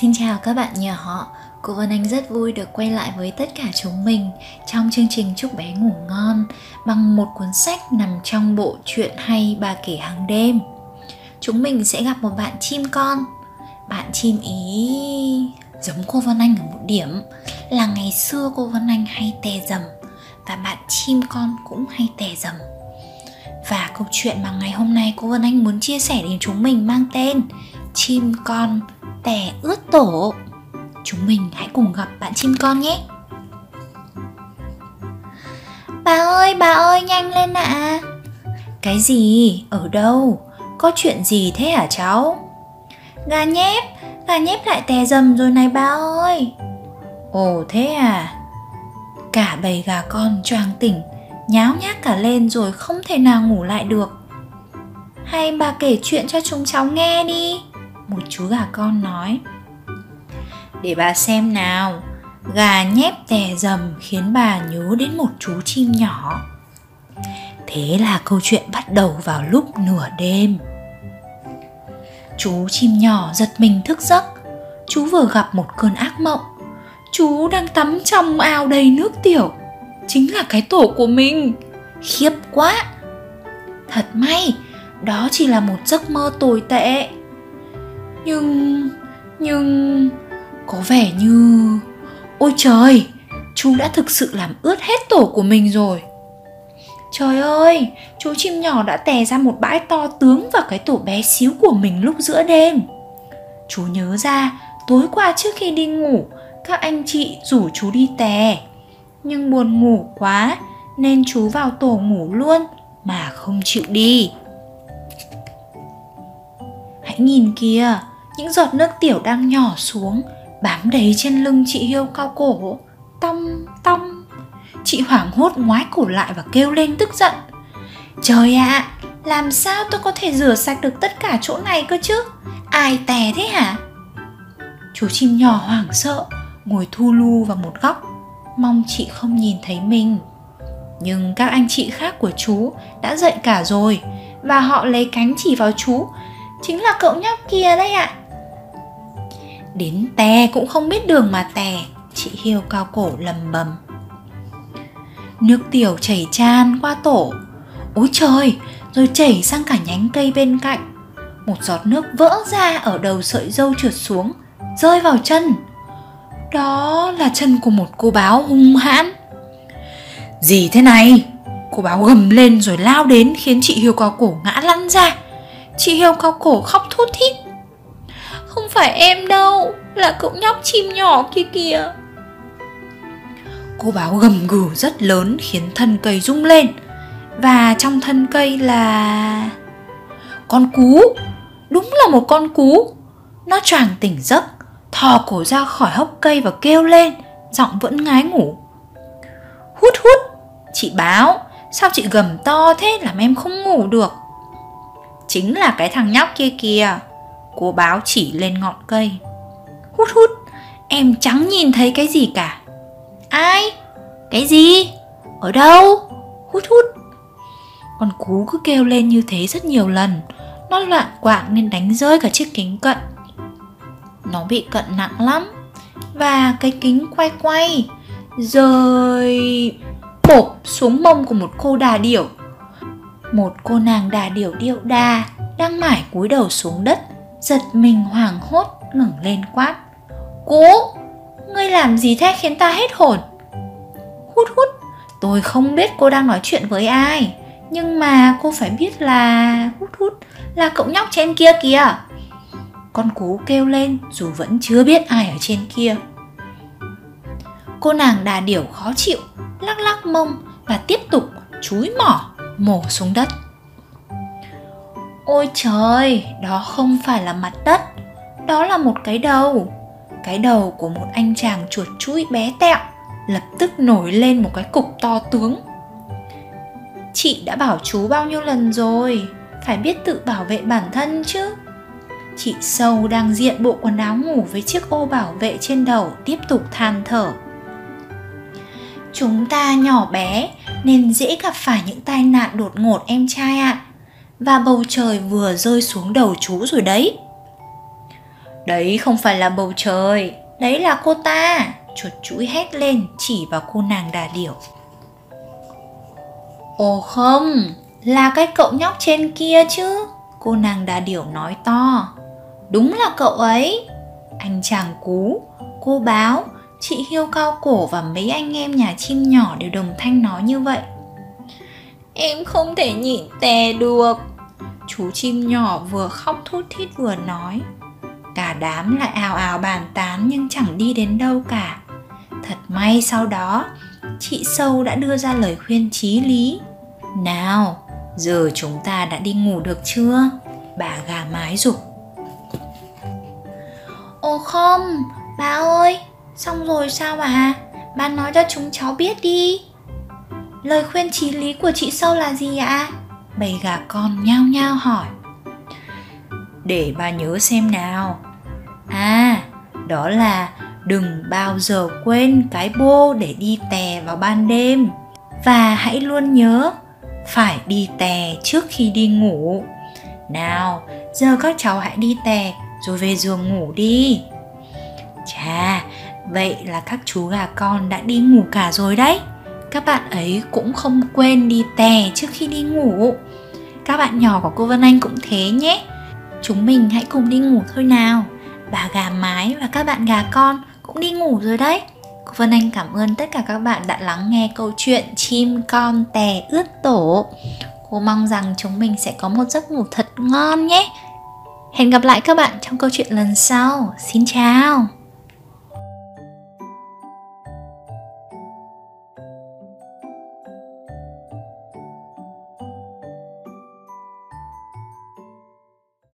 Xin chào các bạn nhỏ Cô Vân Anh rất vui được quay lại với tất cả chúng mình trong chương trình Chúc bé ngủ ngon bằng một cuốn sách nằm trong bộ truyện hay bà kể hàng đêm. Chúng mình sẽ gặp một bạn chim con. Bạn chim ý giống cô Vân Anh ở một điểm là ngày xưa cô Vân Anh hay tè dầm và bạn chim con cũng hay tè dầm. Và câu chuyện mà ngày hôm nay cô Vân Anh muốn chia sẻ đến chúng mình mang tên Chim con tè ướt tổ Chúng mình hãy cùng gặp bạn chim con nhé Bà ơi, bà ơi, nhanh lên ạ à. Cái gì? Ở đâu? Có chuyện gì thế hả cháu? Gà nhép, gà nhép lại tè dầm rồi này bà ơi Ồ thế à Cả bầy gà con choàng tỉnh Nháo nhác cả lên rồi không thể nào ngủ lại được Hay bà kể chuyện cho chúng cháu nghe đi một chú gà con nói. Để bà xem nào, Gà nhép tè dầm khiến bà nhớ đến một chú chim nhỏ. Thế là câu chuyện bắt đầu vào lúc nửa đêm. Chú chim nhỏ giật mình thức giấc. Chú vừa gặp một cơn ác mộng. Chú đang tắm trong ao đầy nước tiểu. Chính là cái tổ của mình. Khiếp quá. Thật may, Đó chỉ là một giấc mơ tồi tệ. Nhưng Nhưng có vẻ như, ôi trời, chú đã thực sự làm ướt hết tổ của mình rồi. Trời ơi, chú chim nhỏ đã tè ra một bãi to tướng vào cái tổ bé xíu của mình lúc giữa đêm. Chú nhớ ra, tối qua trước khi đi ngủ, các anh chị rủ chú đi tè. Nhưng buồn ngủ quá, nên chú vào tổ ngủ luôn mà không chịu đi. Hãy nhìn kìa những giọt nước tiểu đang nhỏ xuống bám đầy trên lưng chị hiêu cao cổ. Tong tong. Chị hoảng hốt ngoái cổ lại và kêu lên tức giận. Trời ạ à, làm sao tôi có thể rửa sạch được tất cả chỗ này cơ chứ? Ai tè thế hả? Chú chim nhỏ hoảng sợ ngồi thu lu vào một góc. Mong chị không nhìn thấy mình. Nhưng các anh chị khác của chú đã dậy cả rồi và họ lấy cánh chỉ vào chú. Chính là cậu nhóc kia đấy ạ. à. Đến tè cũng không biết đường mà tè. Chị Hiêu cao cổ lầm bầm. Nước tiểu chảy tràn qua tổ. Ôi trời, Rồi chảy sang cả nhánh cây bên cạnh. Một giọt nước vỡ ra ở đầu sợi dâu trượt xuống, Rơi vào chân. Đó là chân của một cô báo hung hãn. Gì thế này? Cô báo gầm lên rồi lao đến Khiến chị Hiêu cao cổ ngã lăn ra. Chị Hiêu cao cổ khóc thút thít không phải em đâu, Là cậu nhóc chim nhỏ kia kìa. Cô báo gầm gừ rất lớn khiến thân cây rung lên. Và trong thân cây là... Con cú. Đúng là một con cú. Nó choàng tỉnh giấc, Thò cổ ra khỏi hốc cây và kêu lên, Giọng vẫn ngái ngủ. Hút hút, Chị báo, Sao chị gầm to thế làm em không ngủ được? Chính là cái thằng nhóc kia kìa. Cô báo chỉ lên ngọn cây. Hút hút, Em chẳng nhìn thấy cái gì cả. Ai? Cái gì? Ở đâu? Hút hút. Con cú cứ kêu lên như thế rất nhiều lần. Nó loạn quạng nên đánh rơi cả chiếc kính cận. Nó bị cận nặng lắm. Và cái kính quay quay rồi bộp xuống mông của một cô đà điểu. Một cô nàng đà điểu điệu đà Đang mải cúi đầu xuống đất giật mình hoảng hốt ngẩng lên quát. Cú, ngươi làm gì thế khiến ta hết hồn? Hút hút, tôi không biết cô đang nói chuyện với ai Nhưng mà cô phải biết là hút hút là cậu nhóc trên kia kìa. Con cú kêu lên dù vẫn chưa biết ai ở trên kia. Cô nàng đà điểu khó chịu Lắc lắc mông và tiếp tục chúi mỏ mổ xuống đất. Ôi trời, đó không phải là mặt đất Đó là một cái đầu. Cái đầu của một anh chàng chuột chuỗi bé tẹo Lập tức nổi lên một cái cục to tướng. Chị đã bảo chú bao nhiêu lần rồi? Phải biết tự bảo vệ bản thân chứ. Chị sâu đang diện bộ quần áo ngủ với chiếc ô bảo vệ trên đầu tiếp tục than thở. Chúng ta nhỏ bé nên dễ gặp phải những tai nạn đột ngột em trai ạ. à và bầu trời vừa rơi xuống đầu chú rồi đấy Đấy không phải là bầu trời, đấy là cô ta. Chuột chuỗi hét lên chỉ vào cô nàng đà điểu. Ồ không, là cái cậu nhóc trên kia chứ. Cô nàng đà điểu nói to. Đúng là cậu ấy. Anh chàng cú, cô báo, chị hiêu cao cổ và mấy anh em nhà chim nhỏ đều đồng thanh nói như vậy. Em không thể nhịn tè được. Chú chim nhỏ vừa khóc thút thít vừa nói. Cả đám lại ào ào bàn tán nhưng chẳng đi đến đâu cả. Thật may sau đó, chị sâu đã đưa ra lời khuyên chí lý. Nào, giờ chúng ta đã đi ngủ được chưa? Bà gà mái dục Ồ không, bà ơi, xong rồi sao bà? Bà nói cho chúng cháu biết đi. Lời khuyên chí lý của chị sâu là gì ạ? Bầy gà con nhao nhao hỏi. Để bà nhớ xem nào. À, đó là đừng bao giờ quên cái bô để đi tè vào ban đêm và hãy luôn nhớ phải đi tè trước khi đi ngủ nào giờ các cháu hãy đi tè rồi về giường ngủ đi chà vậy là các chú gà con đã đi ngủ cả rồi đấy các bạn ấy cũng không quên đi tè trước khi đi ngủ. Các bạn nhỏ của cô vân anh cũng thế nhé. Chúng mình hãy cùng đi ngủ thôi nào. Bà gà mái và các bạn gà con cũng đi ngủ rồi đấy. Cô vân anh cảm ơn tất cả các bạn đã lắng nghe câu chuyện chim con tè ướt tổ. Cô mong rằng chúng mình sẽ có một giấc ngủ thật ngon nhé. Hẹn gặp lại các bạn trong câu chuyện lần sau. Xin chào!